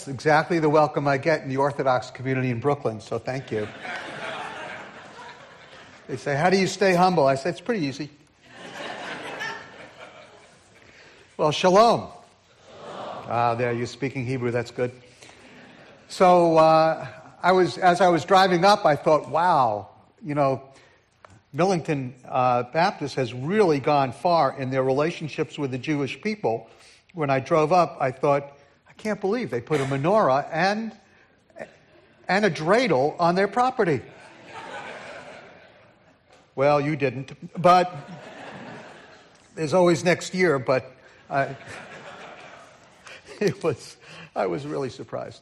That's exactly the welcome I get in the Orthodox community in Brooklyn, so thank you. They say, How do you stay humble? I say, It's pretty easy. Well, shalom. Ah, there, you're speaking Hebrew, that's good. So, uh, I was, as I was driving up, I thought, wow, you know, Millington uh, Baptist has really gone far in their relationships with the Jewish people. When I drove up, I thought, can't believe they put a menorah and, and a dreidel on their property. well, you didn't, but there's always next year, but I, it was, I was really surprised.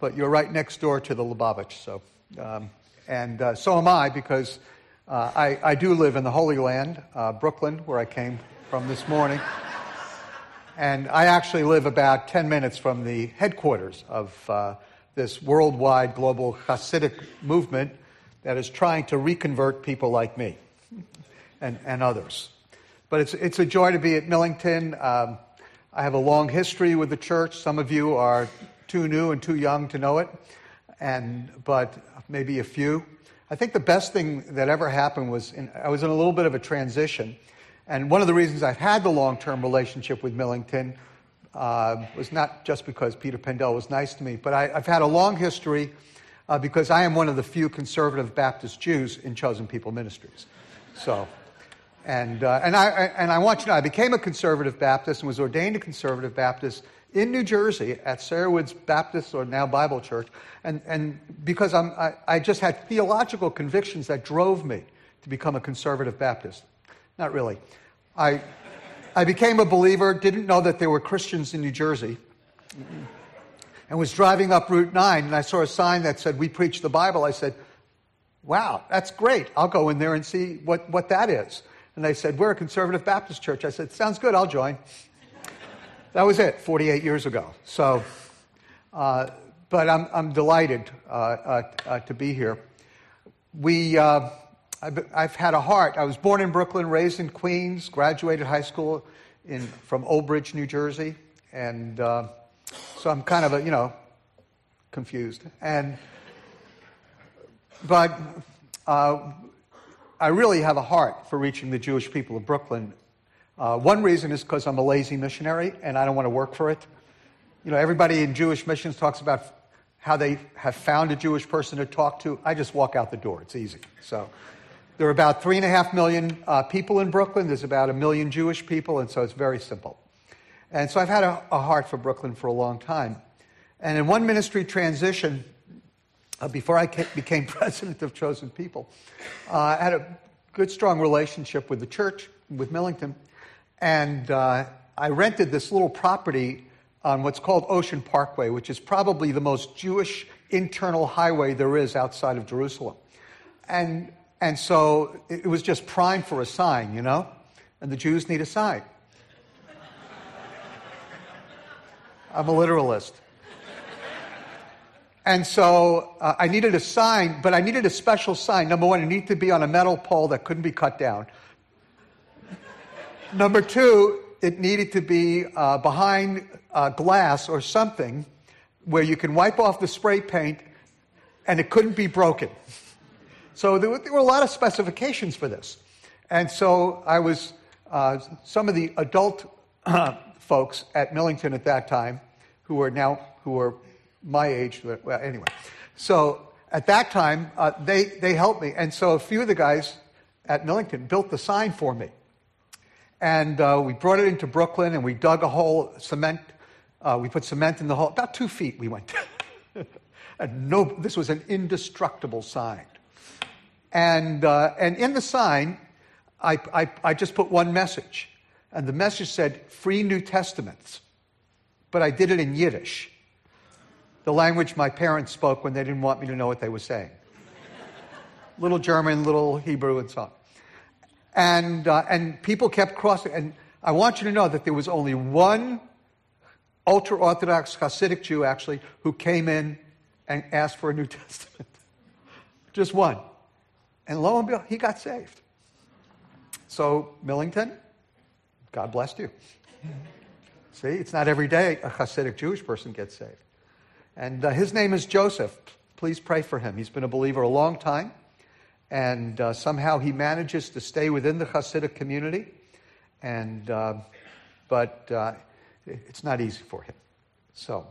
But you're right next door to the Lubavitch, so. Um, and uh, so am I because uh, I, I, do live in the Holy Land, uh, Brooklyn, where I came from this morning. And I actually live about 10 minutes from the headquarters of uh, this worldwide global Hasidic movement that is trying to reconvert people like me and, and others. But it's, it's a joy to be at Millington. Um, I have a long history with the church. Some of you are too new and too young to know it, and, but maybe a few. I think the best thing that ever happened was in, I was in a little bit of a transition. And one of the reasons I've had the long term relationship with Millington uh, was not just because Peter Pendel was nice to me, but I, have had a long history uh, because I am one of the few conservative Baptist Jews in Chosen People Ministries. So, and, uh, and, I, and I want you to know, I became a conservative Baptist and was ordained a conservative Baptist in New Jersey at Sayre Woods Baptist or now Bible Church. And, and because I'm, I, I just had theological convictions that drove me to become a conservative Baptist. Not really. I, I became a believer, didn't know that there were Christians in New Jersey, and was driving up Route 9, and I saw a sign that said, We preach the Bible. I said, Wow, that's great. I'll go in there and see what, what that is. And they said, We're a conservative Baptist church. I said, Sounds good, I'll join. That was it, 48 years ago. So, uh, but I'm, I'm delighted uh, uh, uh to be here. We, uh, I've, I've, had a heart. I was born in Brooklyn, raised in Queens, graduated high school in, from Old Bridge, New Jersey. And uh, so I'm kind of, a, you know, confused. And, but I really have a heart for reaching the Jewish people of Brooklyn. Uh, one reason is because I'm a lazy missionary and I don't want to work for it. You know, everybody in Jewish missions talks about how they have found a Jewish person to talk to. I just walk out the door. It's easy. So there are about three and a half million uh, people in Brooklyn. There's about a million Jewish people, and so it's very simple. And so I've had a, a heart for Brooklyn for a long time. And in one ministry transition, uh, before I became president of Chosen People. Uh, I had a good, strong relationship with the church, with Millington, and uh, I rented this little property on what's called Ocean Parkway, which is probably the most Jewish internal highway there is outside of Jerusalem. And, and so it was just prime for a sign, you know? And the Jews need a sign. I'm a literalist. And so uh, I needed a sign, but I needed a special sign. Number one, it needed to be on a metal pole that couldn't be cut down. Number two, it needed to be uh, behind uh, glass or something where you can wipe off the spray paint and it couldn't be broken. So there were, there were a lot of specifications for this. And so I was, uh, some of the adult folks at Millington at that time, who were now, who were my age. Well, anyway. So at that time, uh, they, they helped me. And so a few of the guys at Millington built the sign for me. And uh, we brought it into Brooklyn and we dug a hole, cement. Uh, we put cement in the hole. About two feet we went. and no, this was an indestructible sign. And, uh, and in the sign, I, I, I just put one message. And the message said, free New Testaments. But I did it in Yiddish the language my parents spoke when they didn't want me to know what they were saying. little German, little Hebrew, and so on. And, uh, and people kept crossing. And I want you to know that there was only one ultra Orthodox Hasidic Jew, actually, who came in and asked for a New Testament. Just one. And lo and behold, he got saved. So, Millington, God bless you. See, it's not every day a Hasidic Jewish person gets saved. And uh, his name is Joseph. Please pray for him. He's been a believer a long time, and uh, somehow he manages to stay within the Hasidic community. And uh, but uh, it's not easy for him. So,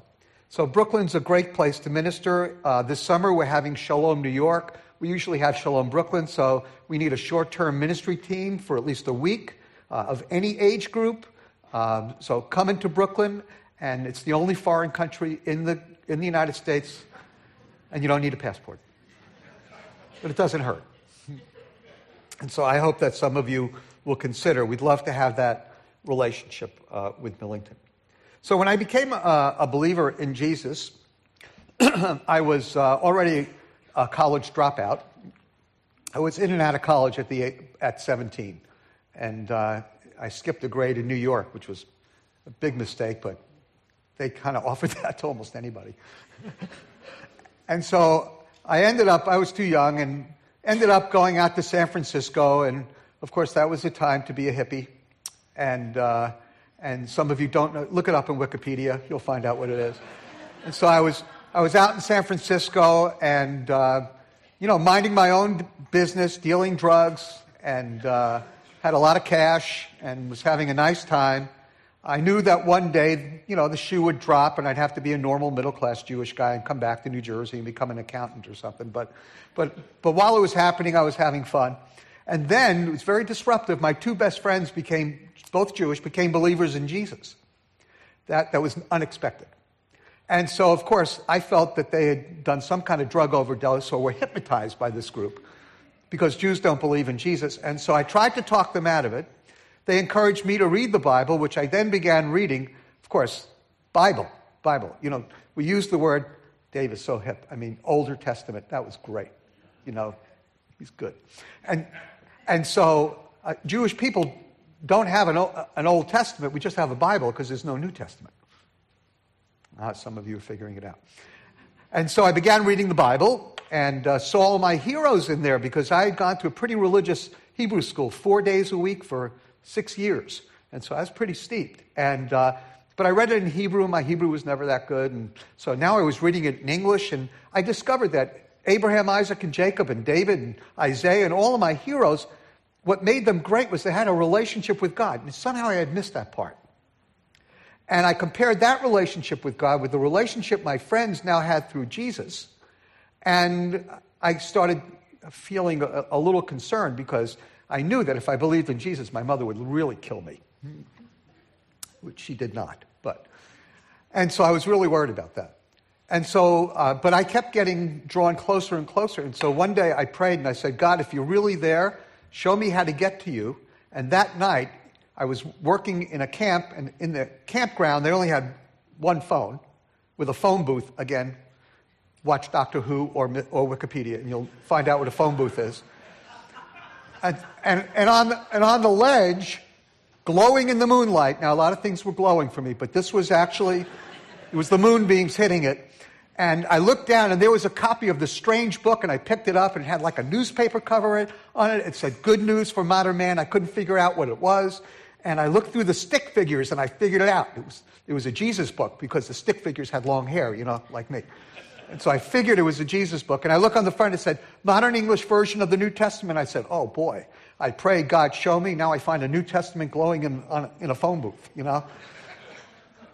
so Brooklyn's a great place to minister. Uh, this summer we're having Shalom New York. We usually have Shalom Brooklyn, so we need a short-term ministry team for at least a week uh, of any age group. Um, so come into Brooklyn, and it's the only foreign country in the in the United States, and you don't need a passport. But it doesn't hurt. And so I hope that some of you will consider. We'd love to have that relationship uh, with Millington. So when I became a, a believer in Jesus, I was uh, already a college dropout. I was in and out of college at, the, at 17. And uh, I skipped a grade in New York, which was a big mistake, but they kind of offered that to almost anybody. and so I ended up, I was too young, and ended up going out to San Francisco. And of course, that was the time to be a hippie. And, uh, and some of you don't know, look it up in Wikipedia, you'll find out what it is. And so I was, I was out in San Francisco and, uh, you know, minding my own business, dealing drugs, and uh, had a lot of cash and was having a nice time. I knew that one day, you know, the shoe would drop and I'd have to be a normal middle class Jewish guy and come back to New Jersey and become an accountant or something. But, but, but while it was happening, I was having fun. And then it was very disruptive. My two best friends became, both Jewish, became believers in Jesus. That, that was unexpected. And so, of course, I felt that they had done some kind of drug overdose or were hypnotized by this group because Jews don't believe in Jesus. And so I tried to talk them out of it. They encouraged me to read the Bible, which I then began reading. Of course, Bible, Bible. You know, we use the word, Dave is so hip. I mean, Older Testament. That was great. You know, he's good. And, and so uh, Jewish people don't have an, an Old Testament. We just have a Bible because there's no New Testament. Uh, some of you are figuring it out. And so I began reading the Bible, and uh, saw all my heroes in there because I had gone to a pretty religious Hebrew school four days a week for six years. And so I was pretty steeped. And, uh, but I read it in Hebrew. and My Hebrew was never that good. And so now I was reading it in English, and I discovered that Abraham, Isaac, and Jacob, and David, and Isaiah, and all of my heroes, what made them great was they had a relationship with God. And somehow I had missed that part. And I compared that relationship with God with the relationship my friends now had through Jesus. And I started feeling a, a, little concerned because I knew that if I believed in Jesus, my mother would really kill me, which she did not. But, and so I was really worried about that. And so, uh, but I kept getting drawn closer and closer. And so one day I prayed and I said, God, if you're really there, show me how to get to you. And that night, I was working in a camp, and in the campground, they only had one phone with a phone booth again watch Doctor Who or, or Wikipedia, and you'll find out what a phone booth is. And, and, and, on and on the ledge, glowing in the moonlight, now a lot of things were glowing for me, but this was actually, it was the moonbeams hitting it. And I looked down, and there was a copy of the strange book, and I picked it up, and it had like a newspaper cover on it. It said, Good News for Modern Man. I couldn't figure out what it was. And I looked through the stick figures, and I figured it out. It was, it was a Jesus book because the stick figures had long hair, you know, like me. And so I figured it was a Jesus book. And I look on the front, it said, Modern English Version of the New Testament. I said, oh boy. I pray God, show me. Now I find a New Testament glowing in, on, in a phone booth, you know?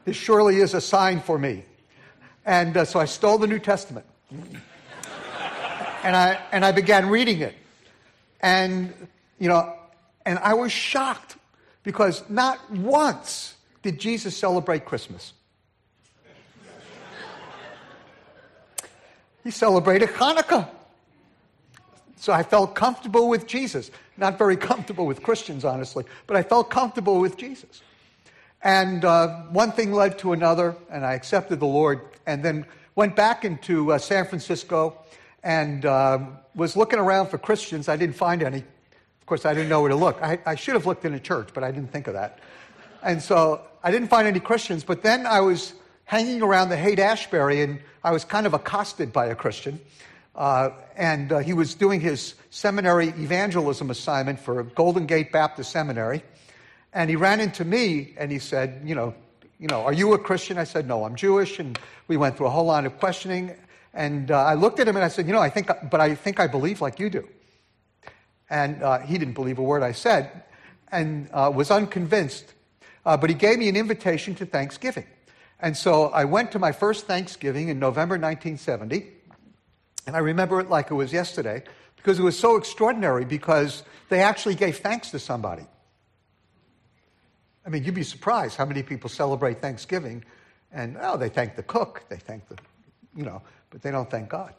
This surely is a sign for me. And uh, so I stole the New Testament. and, I, and I began reading it. And, you know, and I was shocked because not once did Jesus celebrate Christmas. He celebrated Hanukkah. So I felt comfortable with Jesus. Not very comfortable with Christians, honestly, but I felt comfortable with Jesus. And uh, one thing led to another, and I accepted the Lord, and then went back into uh, San Francisco and uh, was looking around for Christians. I didn't find any. Of course, I didn't know where to look. I, I should have looked in a church, but I didn't think of that. And so I didn't find any Christians, but then I was hanging around the Haight Ashbury, and I was kind of accosted by a Christian. Uh, and uh, he was doing his seminary evangelism assignment for Golden Gate Baptist Seminary. And he ran into me and he said, You know, you know, are you a Christian? I said, no, I'm Jewish. And we went through a whole line of questioning. And uh, I looked at him and I said, you know, I think, but I think I believe like you do. And uh, he didn't believe a word I said and uh, was unconvinced. Uh, but he gave me an invitation to Thanksgiving. And so I went to my first Thanksgiving in November 1970. And I remember it like it was yesterday because it was so extraordinary because they actually gave thanks to somebody. I mean, you'd be surprised how many people celebrate Thanksgiving and, oh, they thank the cook, they thank the, you know, but they don't thank God.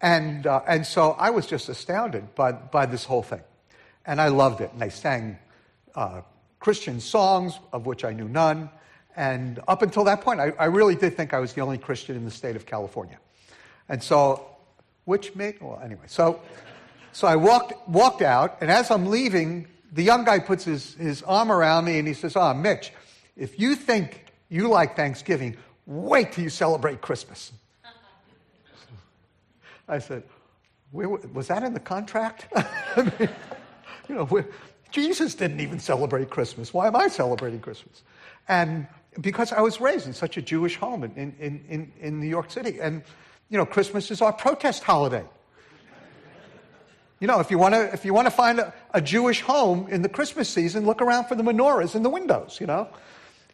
And, uh, and so I was just astounded by, by this whole thing. And I loved it. And they sang uh, Christian songs, of which I knew none. And up until that point, I, I, really did think I was the only Christian in the state of California. And so, which made, well, anyway, so, so I walked, walked out, and as I'm leaving, the young guy puts his, his arm around me and he says, Ah, oh, Mitch, if you think you like Thanksgiving, wait till you celebrate Christmas. I said, was that in the contract? I mean, you know, Jesus didn't even celebrate Christmas. Why am I celebrating Christmas? And because I was raised in such a Jewish home in, in, in, in New York City. And, you know, Christmas is our protest holiday. You know, if you want to if you want to find a, a, Jewish home in the Christmas season, look around for the menorahs in the windows. You know,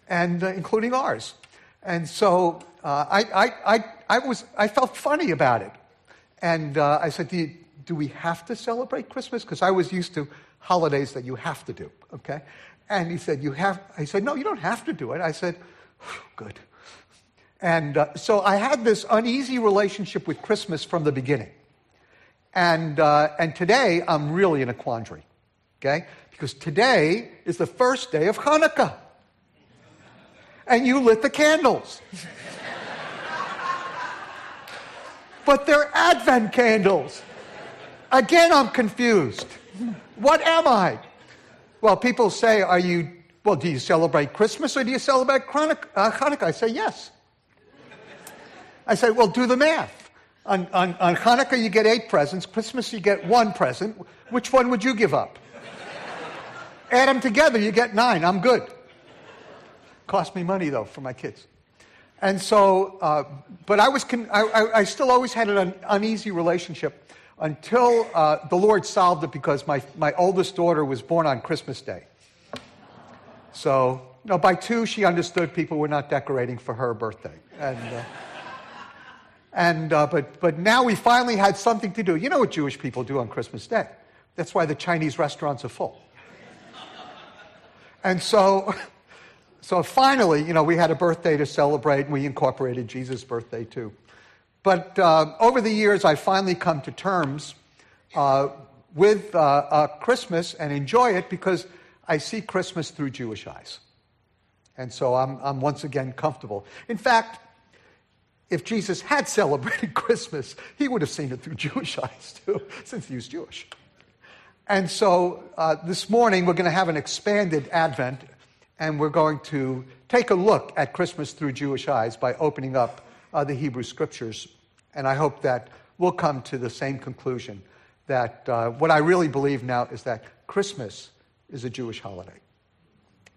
and uh, including ours. And so uh, I, I, I, I was I felt funny about it, and uh, I said, do, you, do we have to celebrate Christmas? Because I was used to holidays that you have to do. Okay, and he said, you have. I said, no, you don't have to do it. I said, good. And uh, so I had this uneasy relationship with Christmas from the beginning. And, uh, and today, I'm really in a quandary, okay? Because today is the first day of Hanukkah. And you lit the candles. but they're Advent candles. Again, I'm confused. What am I? Well, people say, Are you, well, do you celebrate Christmas or do you celebrate uh, Hanukkah? I say, Yes. I say, Well, do the math. On, on, on Hanukkah, you get eight presents. Christmas, you get one present. Which one would you give up? Add them together, you get nine. I'm good. Cost me money, though, for my kids. And so, uh, but I, was con- I, I, still always had an uneasy relationship until uh, the Lord solved it because my, my oldest daughter was born on Christmas Day. So, you know, by two, she understood people were not decorating for her birthday. And. Uh, and, uh, but, but now we finally had something to do. You know what Jewish people do on Christmas Day? That's why the Chinese restaurants are full. And so, so finally, you know, we had a birthday to celebrate, and we incorporated Jesus' birthday too. But uh, over the years, I've finally come to terms uh, with uh, uh, Christmas and enjoy it because I see Christmas through Jewish eyes. And so I'm, I'm once again comfortable. In fact, if Jesus had celebrated Christmas, he would have seen it through Jewish eyes too, since he was Jewish. And so uh, this morning we're going to have an expanded Advent, and we're going to take a look at Christmas through Jewish eyes by opening up uh, the Hebrew Scriptures. And I hope that we'll come to the same conclusion that uh, what I really believe now is that Christmas is a Jewish holiday.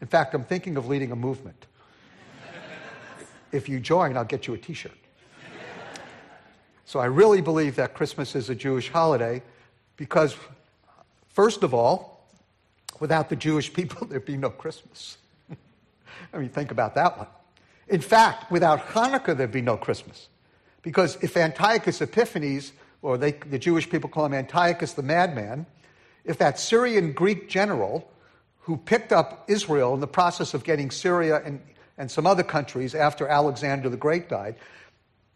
In fact, I'm thinking of leading a movement if you join, I'll get you a t shirt. So I really believe that Christmas is a Jewish holiday because, first of all, without the Jewish people, there'd be no Christmas. I mean, think about that one. In fact, without Hanukkah, there'd be no Christmas. Because if Antiochus Epiphanes, or they, the Jewish people call him Antiochus the madman, if that Syrian Greek general who picked up Israel in the process of getting Syria and and some other countries after Alexander the Great died,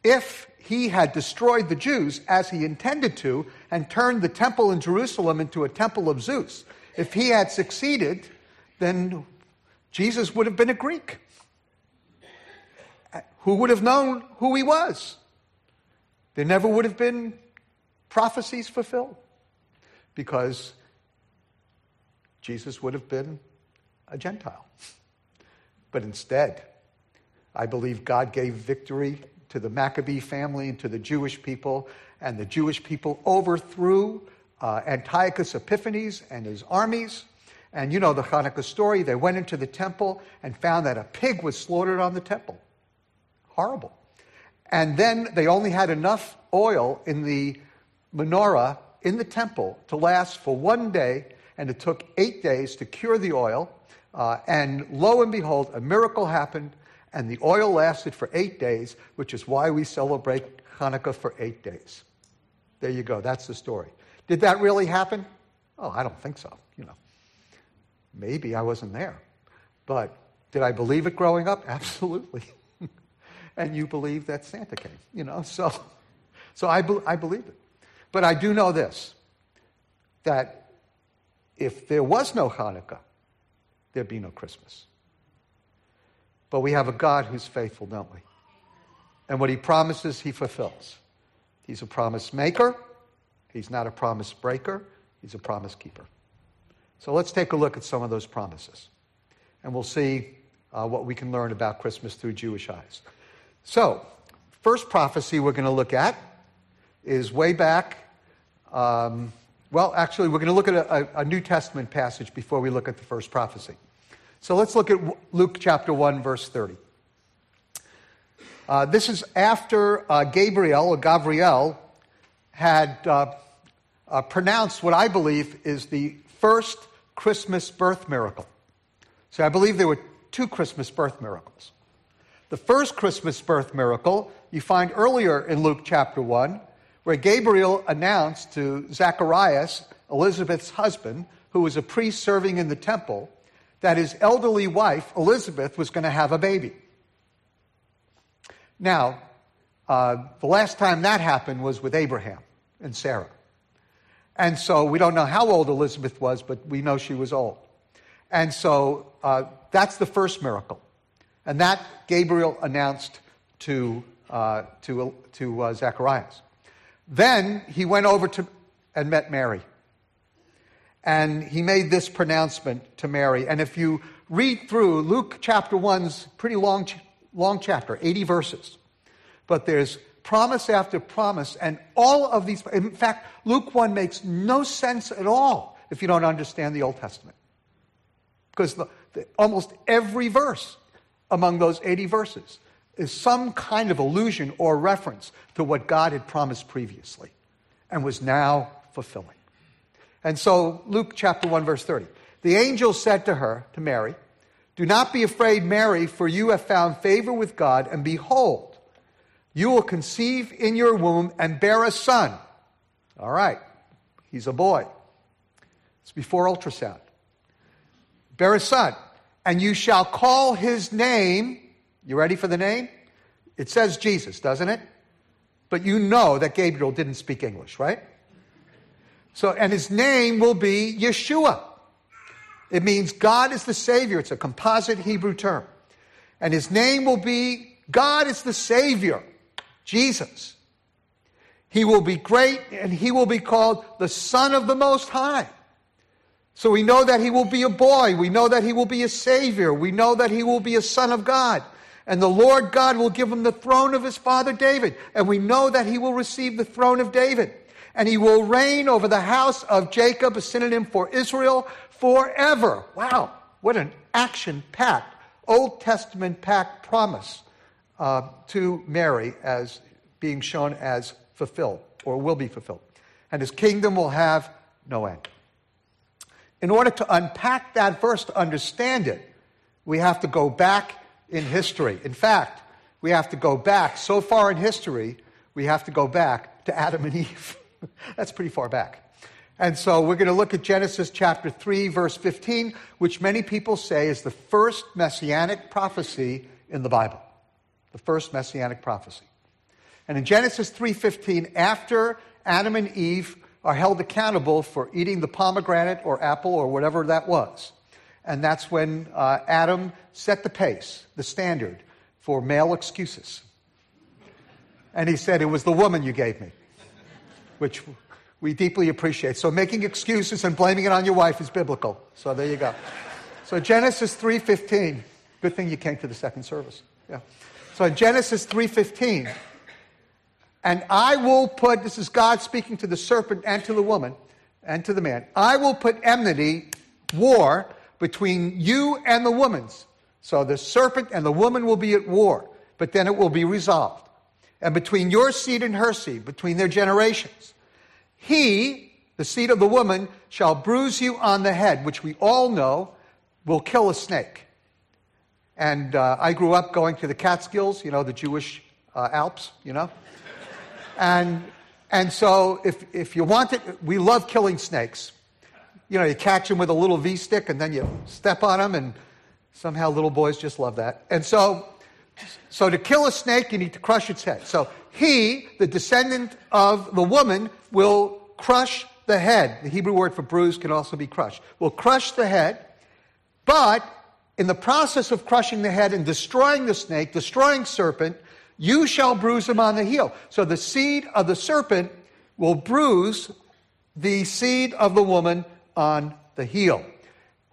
if he had destroyed the Jews as he intended to and turned the temple in Jerusalem into a temple of Zeus, if he had succeeded, then Jesus would have been a Greek. Uh, who would have known who he was? There never would have been prophecies fulfilled because Jesus would have been a Gentile. But instead, I believe God gave victory to the Maccabee family and to the Jewish people, and the Jewish people overthrew uh, Antiochus Epiphanes and his armies, And you know the Hanukkah story. They went into the temple and found that a pig was slaughtered on the temple. Horrible. And then they only had enough oil in the menorah in the temple to last for one day, and it took eight days to cure the oil. Uh, and lo and behold, a miracle happened, and the oil lasted for eight days, which is why we celebrate Hanukkah for eight days. There you go. That's the story. Did that really happen? Oh, I don't think so. You know, maybe I wasn't there, but did I believe it growing up? Absolutely. and you believe that Santa came. You know, so so I be, I believe it. But I do know this: that if there was no Hanukkah, there'd be no Christmas. But we have a God who's faithful, don't we? And what he promises, he fulfills. He's a promise maker. He's not a promise breaker. He's a promise keeper. So let's take a look at some of those promises. And we'll see uh, what we can learn about Christmas through Jewish eyes. So, first prophecy we're going to look at is way back. Um, well, actually, we're going to look at a, a New Testament passage before we look at the first prophecy. So let's look at Luke chapter 1, verse 30. Uh, this is after uh, Gabriel or Gabriel had uh, uh, pronounced what I believe is the first Christmas birth miracle. So I believe there were two Christmas birth miracles. The first Christmas birth miracle you find earlier in Luke chapter 1, where Gabriel announced to Zacharias, Elizabeth's husband, who was a priest serving in the temple, that his elderly wife, Elizabeth, was going to have a baby. Now, uh, the last time that happened was with Abraham and Sarah. And so we don't know how old Elizabeth was, but we know she was old. And so uh, that's the first miracle. And that Gabriel announced to, uh, to, to uh, Zacharias. Then he went over to and met Mary. And he made this pronouncement to Mary. And if you read through Luke chapter 1's pretty long, long chapter, 80 verses, but there's promise after promise, and all of these, in fact, Luke 1 makes no sense at all if you don't understand the Old Testament. Because the, the, almost every verse among those 80 verses is some kind of allusion or reference to what God had promised previously and was now fulfilling. And so, Luke chapter 1, verse 30. The angel said to her, to Mary, Do not be afraid, Mary, for you have found favor with God, and behold, you will conceive in your womb and bear a son. All right, he's a boy. It's before ultrasound. Bear a son, and you shall call his name. You ready for the name? It says Jesus, doesn't it? But you know that Gabriel didn't speak English, right? So, and his name will be Yeshua. It means God is the Savior. It's a composite Hebrew term. And his name will be God is the Savior. Jesus. He will be great and he will be called the Son of the Most High. So we know that he will be a boy. We know that he will be a Savior. We know that he will be a Son of God. And the Lord God will give him the throne of his father David. And we know that he will receive the throne of David. And he will reign over the house of Jacob, a synonym for Israel, forever. Wow, what an action packed, Old Testament packed promise uh, to Mary as being shown as fulfilled or will be fulfilled. And his kingdom will have no end. In order to unpack that verse to understand it, we have to go back in history. In fact, we have to go back so far in history, we have to go back to Adam and Eve. That's pretty far back. And so we're going to look at Genesis chapter 3, verse 15, which many people say is the first messianic prophecy in the Bible the first messianic prophecy. And in Genesis 3:15, after Adam and Eve are held accountable for eating the pomegranate or apple or whatever that was, and that's when uh, Adam set the pace, the standard for male excuses. And he said, "It was the woman you gave me," which we deeply appreciate. So making excuses and blaming it on your wife is biblical. So there you go. So Genesis 3:15. Good thing you came to the second service. Yeah. So in Genesis 3:15, and I will put this is God speaking to the serpent and to the woman and to the man. I will put enmity war between you and the woman's. So the serpent and the woman will be at war, but then it will be resolved. And between your seed and her seed, between their generations, he, the seed of the woman, shall bruise you on the head, which we all know will kill a snake. And uh, I grew up going to the Catskills, you know, the Jewish uh, Alps, you know. and, and so if, if you want it, we love killing snakes. You know, you catch them with a little V stick and then you step on them, and somehow little boys just love that. And so, so to kill a snake, you need to crush its head. So he, the descendant of the woman, will crush the head. The Hebrew word for bruise can also be crushed. Will crush the head, but in the process of crushing the head and destroying the snake, destroying serpent, you shall bruise him on the heel. So the seed of the serpent will bruise the seed of the woman on the heel.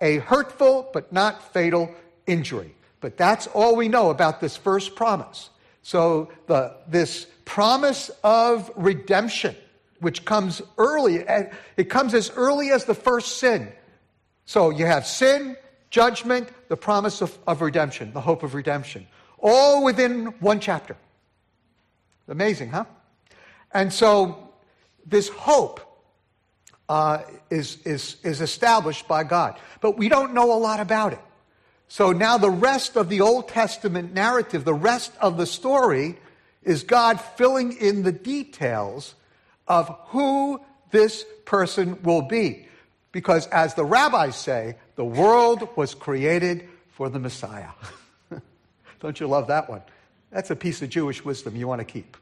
A hurtful but not fatal injury. But that's all we know about this first promise. So the, this promise of redemption, which comes early, it comes as early as the first sin. So you have sin, judgment, the promise of, of redemption, the hope of redemption, all within one chapter. Amazing, huh? And so this hope uh, is, is, is established by God. But we don't know a lot about it. So now the rest of the Old Testament narrative, the rest of the story, is God filling in the details of who this person will be. Because as the rabbis say, the world was created for the Messiah. Don't you love that one? That's a piece of Jewish wisdom you want to keep.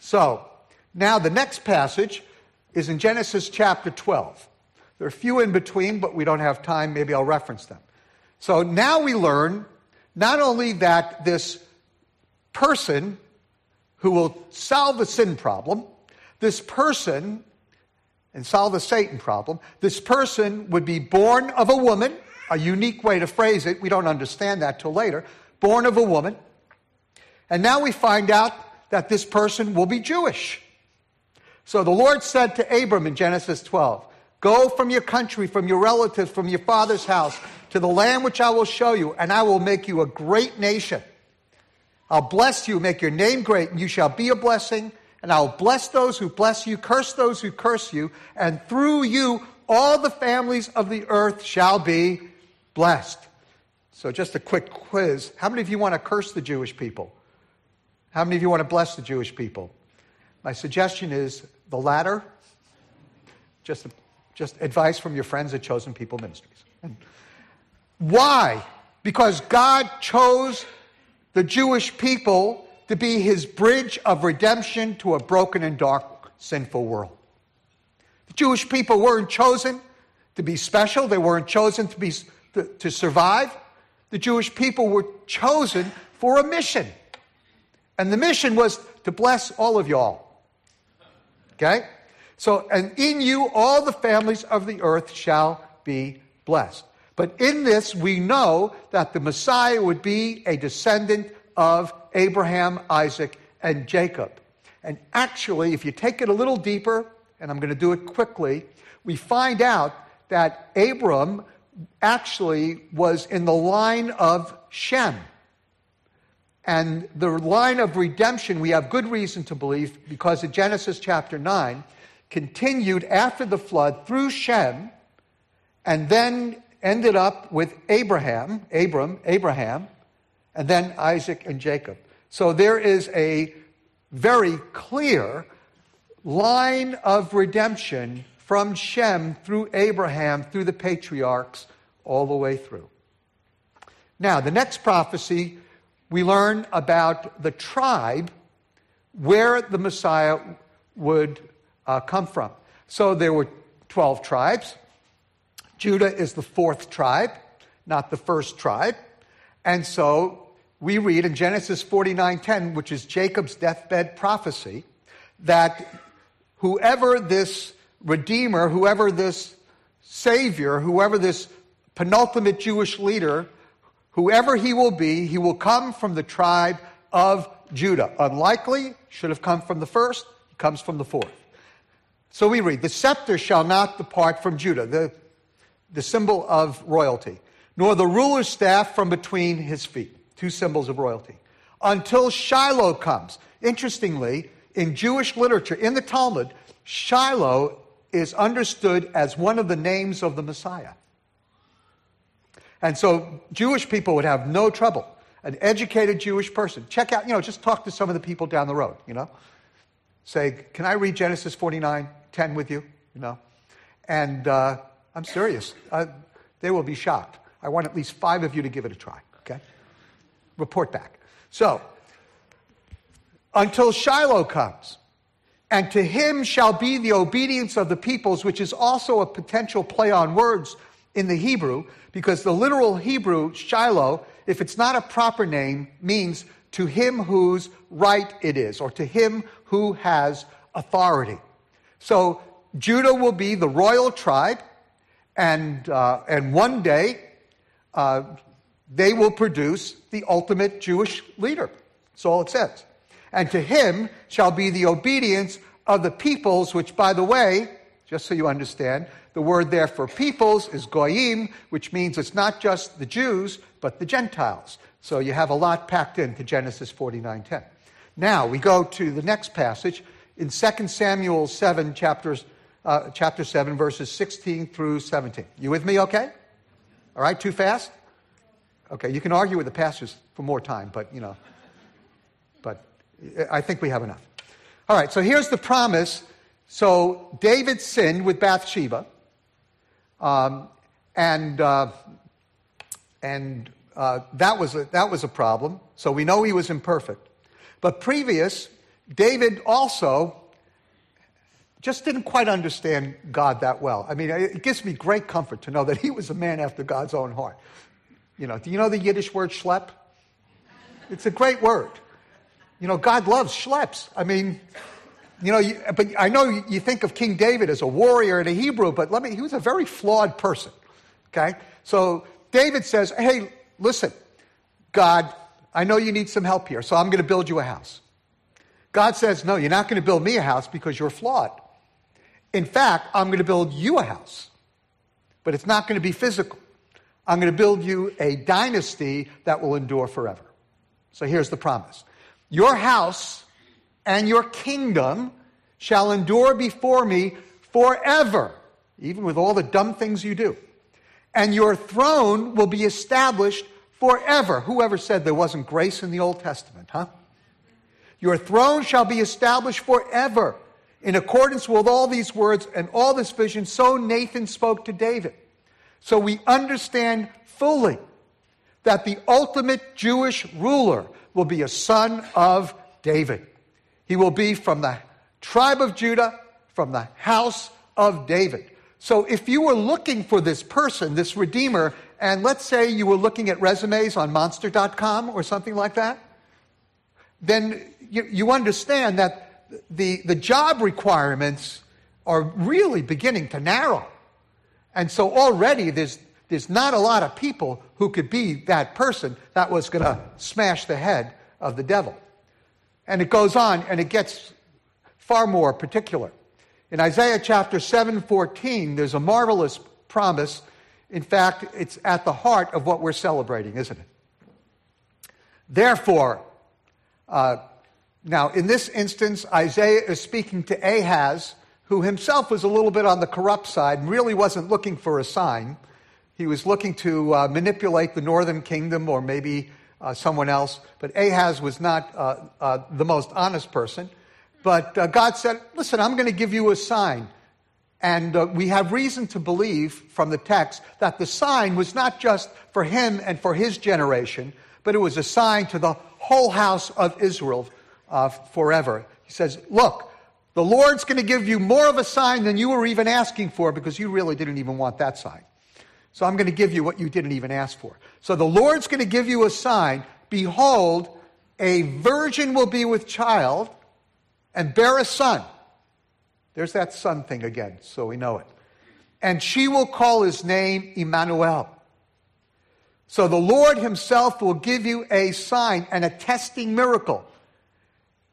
So, now the next passage is in Genesis chapter 12. There are a few in between, but we don't have time. Maybe I'll reference them. So now we learn not only that this person who will solve the sin problem, this person and solve the Satan problem. This person would be born of a woman, a unique way to phrase it. We don't understand that till later. Born of a woman. And now we find out that this person will be Jewish. So the Lord said to Abram in Genesis 12, Go from your country, from your relatives, from your father's house, to the land which I will show you, and I will make you a great nation. I'll bless you, make your name great, and you shall be a blessing and I'll bless those who bless you, curse those who curse you, and through you all the families of the earth shall be blessed. So, just a quick quiz. How many of you want to curse the Jewish people? How many of you want to bless the Jewish people? My suggestion is the latter. Just, just advice from your friends at Chosen People Ministries. Why? Because God chose the Jewish people to be his bridge of redemption to a broken and dark, sinful world. The Jewish people weren't chosen to be special, they weren't chosen to, be, to, to survive. The Jewish people were chosen for a mission. And the mission was to bless all of y'all. Okay? So, and in you all the families of the earth shall be blessed. But in this, we know that the Messiah would be a descendant of Abraham, Isaac, and Jacob. And actually, if you take it a little deeper, and I'm going to do it quickly, we find out that Abram actually was in the line of Shem. And the line of redemption, we have good reason to believe, because in Genesis chapter 9, continued after the flood through Shem, and then ended up with Abraham, Abram, Abraham, and then Isaac and Jacob. So there is a very clear line of redemption from Shem through Abraham, through the patriarchs, all the way through. Now, the next prophecy, we learn about the tribe where the Messiah would uh, come from. So there were 12 tribes. Judah is the fourth tribe, not the first tribe. And so we read in Genesis 49:10, which is Jacob's deathbed prophecy, that whoever this redeemer, whoever this savior, whoever this penultimate Jewish leader, whoever he will be, he will come from the tribe of Judah. Unlikely, should have come from the first, he comes from the fourth. So we read, the scepter shall not depart from Judah. The the symbol of royalty, nor the ruler's staff from between his feet. Two symbols of royalty. Until Shiloh comes. Interestingly, in Jewish literature, in the Talmud, Shiloh is understood as one of the names of the Messiah. And so Jewish people would have no trouble. An educated Jewish person, check out, you know, just talk to some of the people down the road, you know. Say, can I read Genesis 49, 10 with you? You know. And uh, I'm serious. Uh, they will be shocked. I want at least five of you to give it a try, okay? Report back. So, until Shiloh comes, and to him shall be the obedience of the peoples, which is also a potential play on words in the Hebrew, because the literal Hebrew, Shiloh, if it's not a proper name, means to him whose right it is, or to him who has authority. So Judah will be the royal tribe, and, uh, and one day uh, they will produce the ultimate Jewish leader. That's all it says. And to him shall be the obedience of the peoples, which, by the way, just so you understand, the word there for peoples is goyim, which means it's not just the Jews, but the Gentiles. So you have a lot packed into Genesis 49:10. Now we go to the next passage in 2 Samuel 7, chapters, uh, chapter 7, verses 16 through 17. You with me okay? All right, too fast? Okay, you can argue with the pastors for more time, but you know, but I think we have enough. All right, so here's the promise. So David sinned with Bathsheba. Um, and uh, and uh, that, was a, that was a problem. So we know he was imperfect. But previous, David also just didn't quite understand God that well. I mean, it gives me great comfort to know that he was a man after God's own heart. You know, do you know the Yiddish word schlep? It's a great word. You know, God loves schleps. I mean, you know, you, but I know you think of King David as a warrior and a Hebrew, but let me, he was a very flawed person. Okay? So David says, hey, listen, God, I know you need some help here, so I'm going to build you a house. God says, no, you're not going to build me a house because you're flawed. In fact, I'm going to build you a house, but it's not going to be physical. I'm going to build you a dynasty that will endure forever. So here's the promise Your house and your kingdom shall endure before me forever, even with all the dumb things you do. And your throne will be established forever. Whoever said there wasn't grace in the Old Testament, huh? Your throne shall be established forever. In accordance with all these words and all this vision, so Nathan spoke to David. So we understand fully that the ultimate Jewish ruler will be a son of David. He will be from the tribe of Judah, from the house of David. So if you were looking for this person, this Redeemer, and let's say you were looking at resumes on monster.com or something like that, then you, you understand that the, the job requirements are really beginning to narrow. And so already there's, there's not a lot of people who could be that person that was going to smash the head of the devil. And it goes on and it gets far more particular. In Isaiah chapter 7 14, there's a marvelous promise. In fact, it's at the heart of what we're celebrating, isn't it? Therefore, uh, now in this instance, Isaiah is speaking to Ahaz, who himself was a little bit on the corrupt side and really wasn't looking for a sign. He was looking to uh, manipulate the northern kingdom or maybe uh, someone else. But Ahaz was not uh, uh, the most honest person. But uh, God said, Listen, I'm going to give you a sign. And uh, we have reason to believe from the text that the sign was not just for him and for his generation, but it was a sign to the whole house of Israel uh, forever. He says, Look, the Lord's going to give you more of a sign than you were even asking for because you really didn't even want that sign. So I'm going to give you what you didn't even ask for. So the Lord's going to give you a sign. Behold, a virgin will be with child and bear a son. There's that son thing again, so we know it. And she will call his name Emmanuel. So the Lord himself will give you a sign and a testing miracle.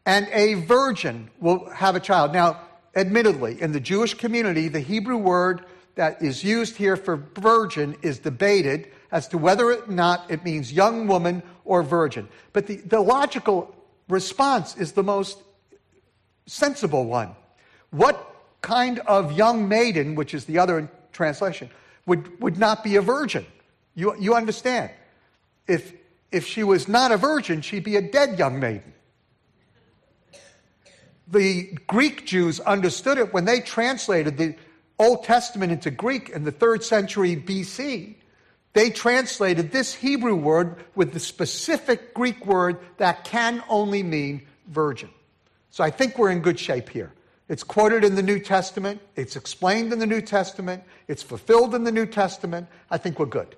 And a virgin will have a child. Now, admittedly, in the Jewish community, the Hebrew word that is used here for virgin is debated as to whether or not it means young woman or virgin. But the, the logical response is the most sensible one. What kind of young maiden, which is the other translation, would, would not be a virgin? You, you understand? If, if she was not a virgin, she'd be a dead young maiden. The Greek Jews understood it when they translated the Old Testament into Greek in the third century BC. They translated this Hebrew word with the specific Greek word that can only mean virgin. So I think we're in good shape here. It's quoted in the New Testament, it's explained in the New Testament, it's fulfilled in the New Testament. I think we're good.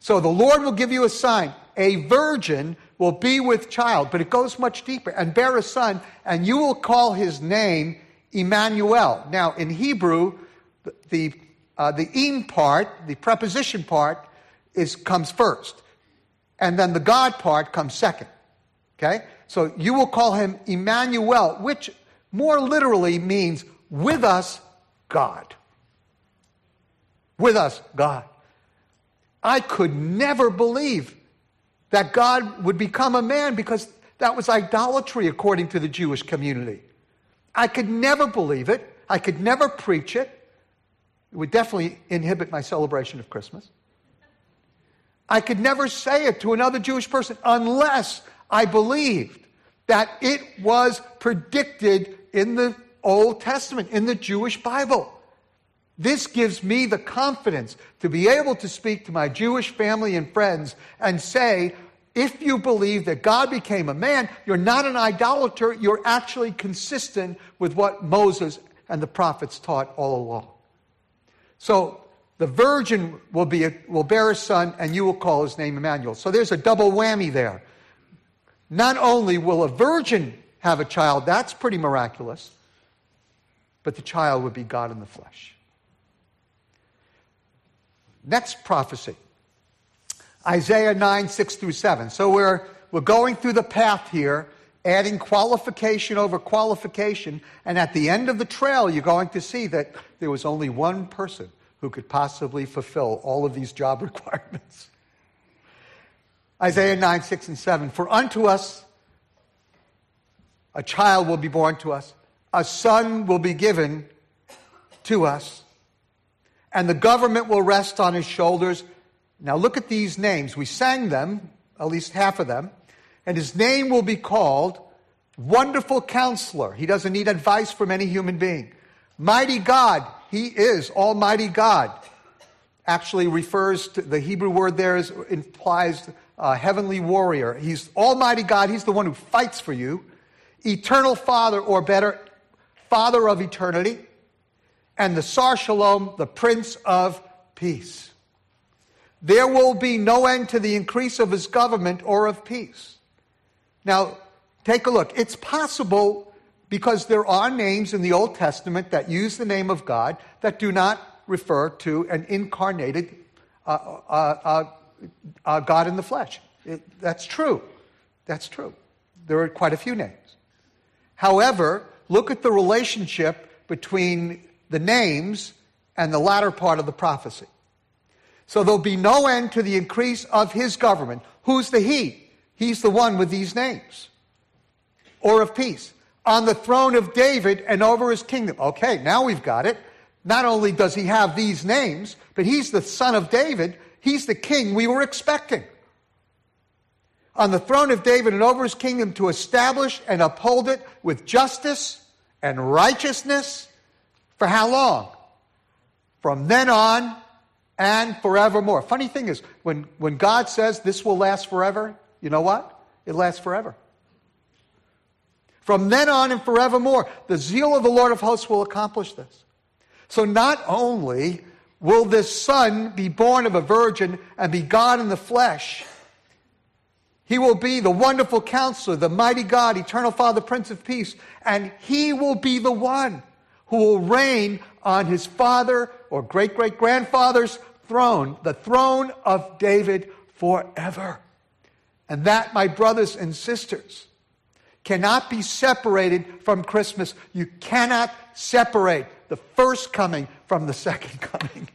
So the Lord will give you a sign. A virgin will be with child, but it goes much deeper, and bear a son, and you will call his name Emmanuel. Now, in Hebrew, the, the, uh, the im part, the preposition part, is, comes first, and then the God part comes second. Okay? So you will call him Emmanuel, which more literally means with us, God. With us, God. I could never believe that God would become a man because that was idolatry according to the Jewish community. I could never believe it. I could never preach it. It would definitely inhibit my celebration of Christmas. I could never say it to another Jewish person unless I believed that it was predicted in the Old Testament, in the Jewish Bible. This gives me the confidence to be able to speak to my Jewish family and friends and say, if you believe that God became a man, you're not an idolater, you're actually consistent with what Moses and the prophets taught all along. So the virgin will, be a, will bear a son, and you will call his name Emmanuel. So there's a double whammy there. Not only will a virgin have a child, that's pretty miraculous, but the child would be God in the flesh. Next prophecy Isaiah 9, 6 through 7. So we're, we're going through the path here, adding qualification over qualification, and at the end of the trail, you're going to see that there was only one person who could possibly fulfill all of these job requirements. Isaiah 9, 6, and 7. For unto us a child will be born to us, a son will be given to us and the government will rest on his shoulders. Now look at these names. We sang them, at least half of them, and his name will be called Wonderful Counselor. He doesn't need advice from any human being. Mighty God, he is Almighty God. Actually refers to the Hebrew word there is, implies heavenly warrior. He's Almighty God. He's the one who fights for you. Eternal Father, or better, Father of eternity and the Sar Shalom, the Prince of Peace. There will be no end to the increase of his government or of peace. Now, take a look. It's possible because there are names in the Old Testament that use the name of God that do not refer to an incarnated uh, uh, uh, uh God in the flesh. It, that's true. That's true. There are quite a few names. However, look at the relationship between the names and the latter part of the prophecy. So there'll be no end to the increase of his government. Who's the he? He's the one with these names. Or of peace. On the throne of David and over his kingdom. Okay, now we've got it. Not only does he have these names, but he's the son of David. He's the king we were expecting. On the throne of David and over his kingdom to establish and uphold it with justice and righteousness for how long? From then on and forevermore. Funny thing is, when, when God says this will last forever, you know what? It lasts forever. From then on and forevermore, the zeal of the Lord of hosts will accomplish this. So not only will this son be born of a virgin and be God in the flesh, he will be the wonderful counselor, the mighty God, eternal Father, Prince of Peace, and he will be the one who will reign on his father or great great grandfather's throne, the throne of David forever. And that, my brothers and sisters, cannot be separated from Christmas. You cannot separate the first coming from the second coming.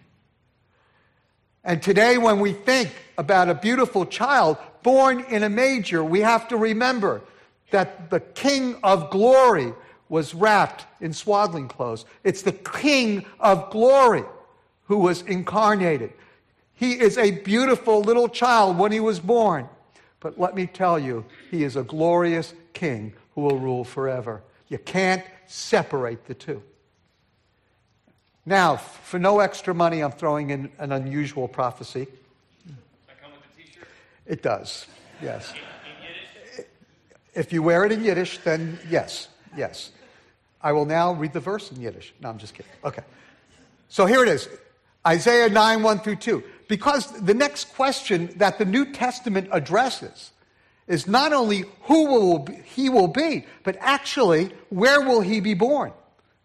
And today, when we think about a beautiful child born in a manger, we have to remember that the King of glory was wrapped in swaddling clothes. It's the King of glory who was incarnated. He is a beautiful little child when he was born. But let me tell you, he is a glorious king who will rule forever. You can't separate the two. Now, for no extra money, I'm throwing in an unusual prophecy. It does, yes. If you wear it in Yiddish, then yes, yes. I will now read the verse in Yiddish. No, I'm just kidding. Okay. So here it is Isaiah 9, 1 through 2. Because the next question that the New Testament addresses is not only who will he will be, but actually where will he be born?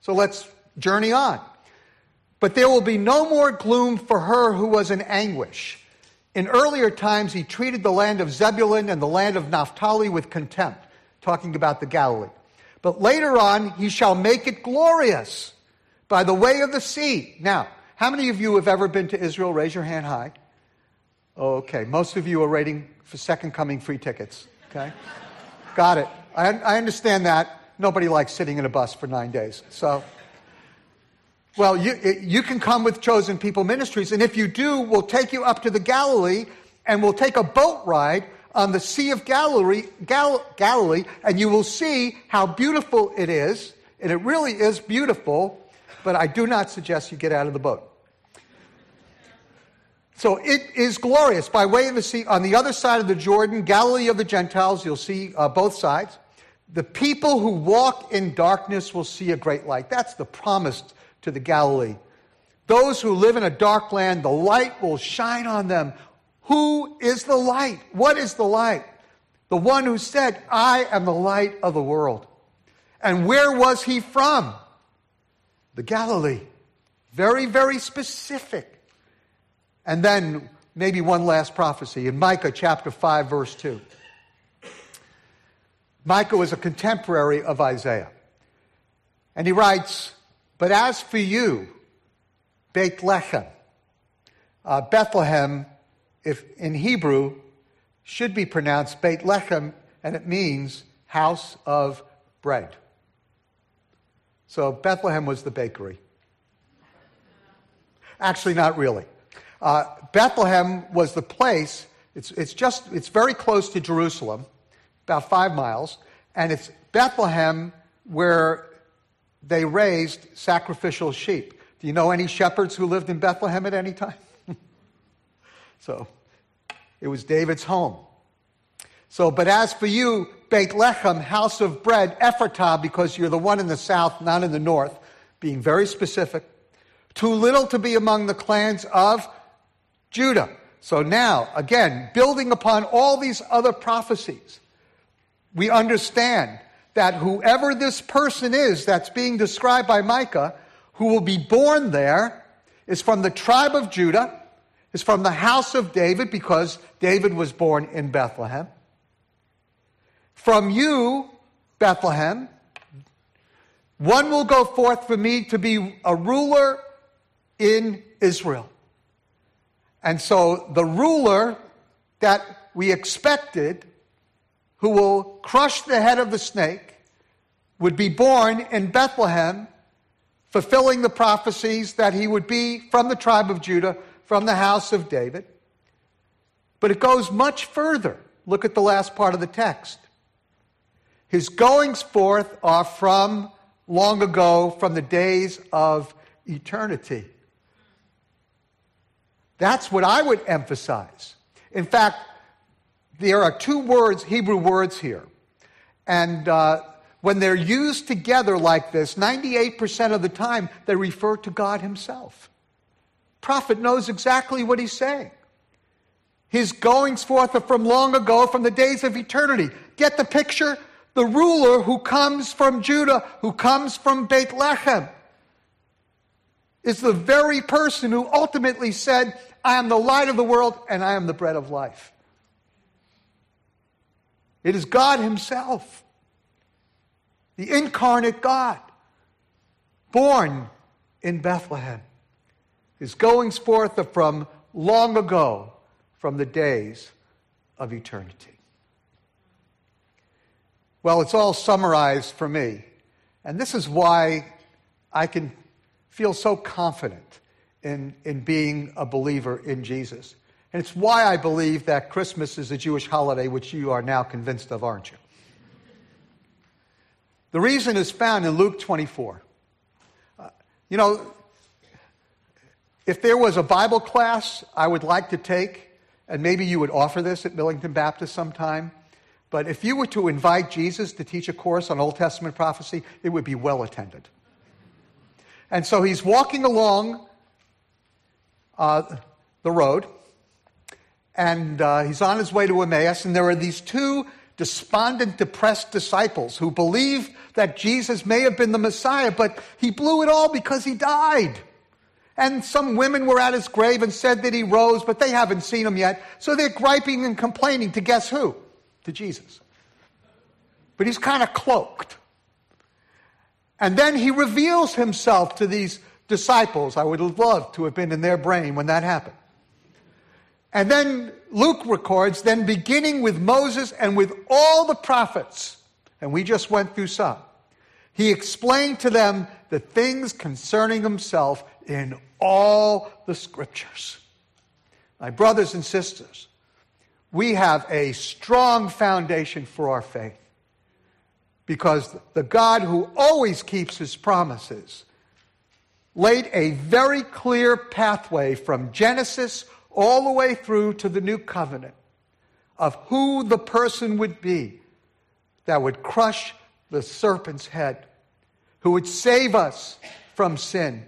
So let's journey on. But there will be no more gloom for her who was in anguish. In earlier times, he treated the land of Zebulun and the land of Naphtali with contempt, talking about the Galilee. But later on, he shall make it glorious by the way of the sea. Now, how many of you have ever been to Israel? Raise your hand high. Okay, most of you are waiting for second coming free tickets. Okay? Got it. I, I understand that. Nobody likes sitting in a bus for nine days. So, well, you, you can come with Chosen People Ministries, and if you do, we'll take you up to the Galilee and we'll take a boat ride on the Sea of Galilee, Gal- Galilee, and you will see how beautiful it is. And it really is beautiful, but I do not suggest you get out of the boat. So it is glorious. By way of the sea, on the other side of the Jordan, Galilee of the Gentiles, you'll see uh, both sides. The people who walk in darkness will see a great light. That's the promise to the Galilee. Those who live in a dark land, the light will shine on them. Who is the light? What is the light? The one who said, I am the light of the world. And where was he from? The Galilee. Very, very specific. And then maybe one last prophecy in Micah chapter 5, verse 2. Micah was a contemporary of Isaiah. And he writes, but as for you, Bethlehem, uh, Bethlehem, if in Hebrew, should be pronounced Bethlehem, and it means house of bread. So Bethlehem was the bakery. Actually, not really. Uh, Bethlehem was the place. It's, it's just it's very close to Jerusalem, about five miles, and it's Bethlehem where they raised sacrificial sheep. Do you know any shepherds who lived in Bethlehem at any time? so it was David's home. So, but as for you, Beit Lechem, house of bread, Ephratah, because you're the one in the south, not in the north, being very specific, too little to be among the clans of Judah. So now, again, building upon all these other prophecies, we understand that whoever this person is that's being described by Micah, who will be born there, is from the tribe of Judah, is from the house of David, because David was born in Bethlehem. From you, Bethlehem, one will go forth for me to be a ruler in Israel. And so the ruler that we expected who will crush the head of the snake, would be born in Bethlehem, fulfilling the prophecies that he would be from the tribe of Judah, from the house of David. But it goes much further. Look at the last part of the text. His goings forth are from long ago, from the days of eternity. That's what I would emphasize. In fact, there are two words, Hebrew words here. And uh, when they're used together like this, 98% of the time, they refer to God Himself. Prophet knows exactly what he's saying. His goings forth are from long ago, from the days of eternity. Get the picture? The ruler who comes from Judah, who comes from Bethlehem, is the very person who ultimately said, I am the light of the world and I am the bread of life. It is God Himself. the incarnate God, born in Bethlehem. His goings forth from long ago, from the days of eternity. Well, it's all summarized for me. And this is why I can feel so confident in, in being a believer in Jesus. And it's why I believe that Christmas is a Jewish holiday, which you are now convinced of, aren't you? The reason is found in Luke 24. Uh, you know, if there was a Bible class I would like to take, and maybe you would offer this at Millington Baptist sometime, but if you were to invite Jesus to teach a course on Old Testament prophecy, it would be well attended. And so he's walking along uh, the road, and uh, he's on his way to Emmaus, and there are these two despondent, depressed disciples who believe that Jesus may have been the Messiah, but he blew it all because he died. And some women were at his grave and said that he rose, but they haven't seen him yet. So they're griping and complaining to guess who? To Jesus. But he's kind of cloaked. And then he reveals himself to these disciples. I would have loved to have been in their brain when that happened. And then Luke records, then beginning with Moses and with all the prophets, and we just went through some, he explained to them the things concerning himself in all the scriptures. My brothers and sisters, we have a strong foundation for our faith because the God who always keeps his promises laid a very clear pathway from Genesis all the way through to the new covenant of who the person would be that would crush the serpent's head, who would save us from sin,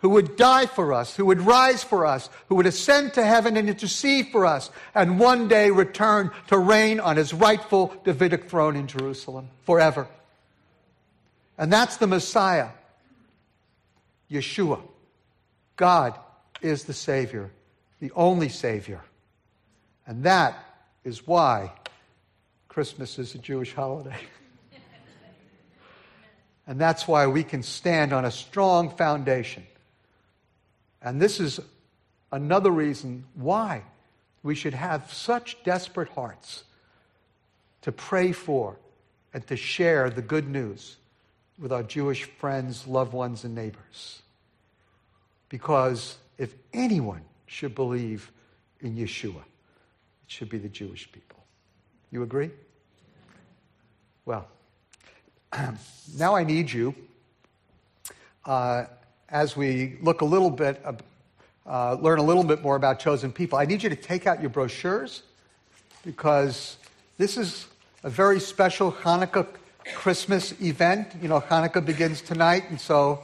who would die for us, who would rise for us, who would ascend to heaven and intercede for us, and one day return to reign on his rightful Davidic throne in Jerusalem forever. And that's the Messiah, Yeshua. God is the Savior the only Savior. And that is why Christmas is a Jewish holiday. and that's why we can stand on a strong foundation. And this is another reason why we should have such desperate hearts to pray for and to share the good news with our Jewish friends, loved ones, and neighbors. Because if anyone should believe in Yeshua. It should be the Jewish people. You agree? Well, now I need you, uh, as we look a little bit, uh, learn a little bit more about chosen people, I need you to take out your brochures because this is a very special Hanukkah Christmas event. You know, Hanukkah begins tonight, and so,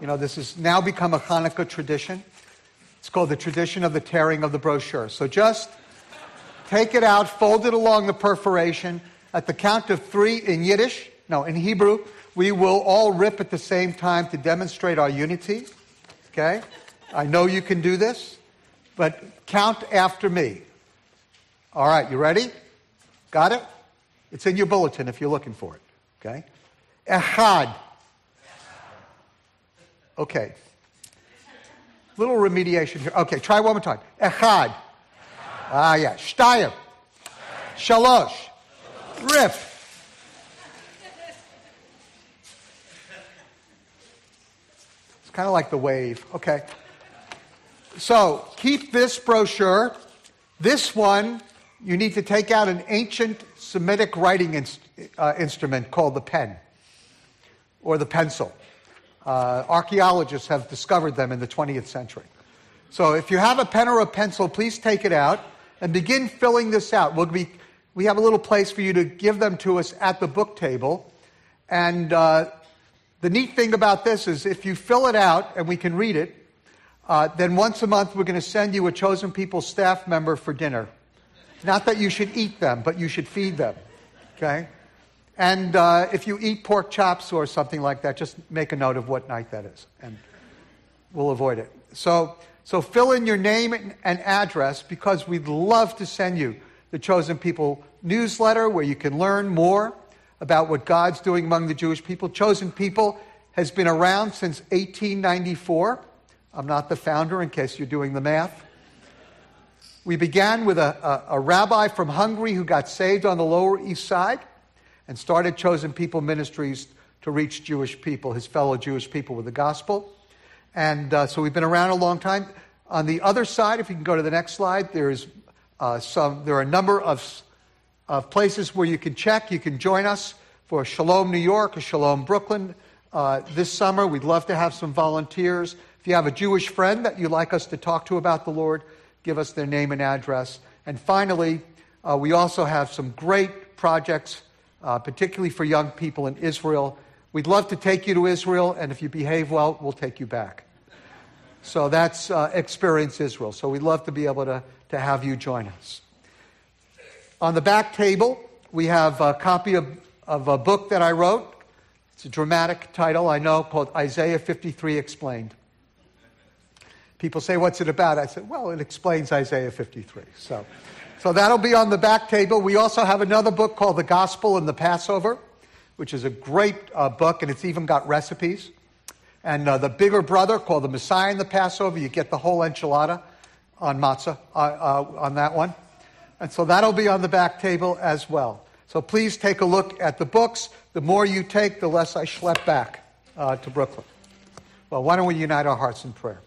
you know, this has now become a Hanukkah tradition. It's called the tradition of the tearing of the brochure. So just take it out, fold it along the perforation. At the count of three in Yiddish, no, in Hebrew, we will all rip at the same time to demonstrate our unity. Okay? I know you can do this, but count after me. All right, you ready? Got it? It's in your bulletin if you're looking for it. Okay? Echad. Okay. Little remediation here. Okay, try one more time. Echad. Ah, yeah. Shtayim. Shalosh. Rip. Kind of like the wave. Okay. So keep this brochure. This one, you need to take out an ancient Semitic writing in, uh, instrument called the pen or the pencil. Uh, archaeologists have discovered them in the 20th century. So if you have a pen or a pencil, please take it out and begin filling this out. We'll be, we have a little place for you to give them to us at the book table. And uh, the neat thing about this is if you fill it out and we can read it, uh, then once a month we're going to send you a chosen people staff member for dinner. Not that you should eat them, but you should feed them. Okay? And uh, if you eat pork chops or something like that, just make a note of what night that is, and we'll avoid it. So, so fill in your name and address because we'd love to send you the Chosen People newsletter where you can learn more about what God's doing among the Jewish people. Chosen People has been around since 1894. I'm not the founder, in case you're doing the math. We began with a, a, a, rabbi from Hungary who got saved on the Lower East Side and started Chosen People Ministries to reach Jewish people, his fellow Jewish people, with the gospel. And uh, so we've been around a long time. On the other side, if you can go to the next slide, there's uh, some, there are a number of, of places where you can check. You can join us for Shalom New York or Shalom Brooklyn uh, this summer. We'd love to have some volunteers. If you have a Jewish friend that you'd like us to talk to about the Lord, give us their name and address. And finally, uh, we also have some great projects, uh, particularly for young people in Israel. We'd love to take you to Israel, and if you behave well, we'll take you back. So that's uh, Experience Israel. So we'd love to be able to, to have you join us. On the back table, we have a copy of, of a book that I wrote. It's a dramatic title, I know, called Isaiah 53 Explained. People say, What's it about? I said, Well, it explains Isaiah 53. So, so that'll be on the back table. We also have another book called The Gospel and the Passover, which is a great uh, book, and it's even got recipes. And uh, the bigger brother called The Messiah and the Passover, you get the whole enchilada on matzah uh, uh on that one. And so that'll be on the back table as well. So please take a look at the books. The more you take, the less I schlep back uh, to Brooklyn. Well, why don't we unite our hearts in prayer?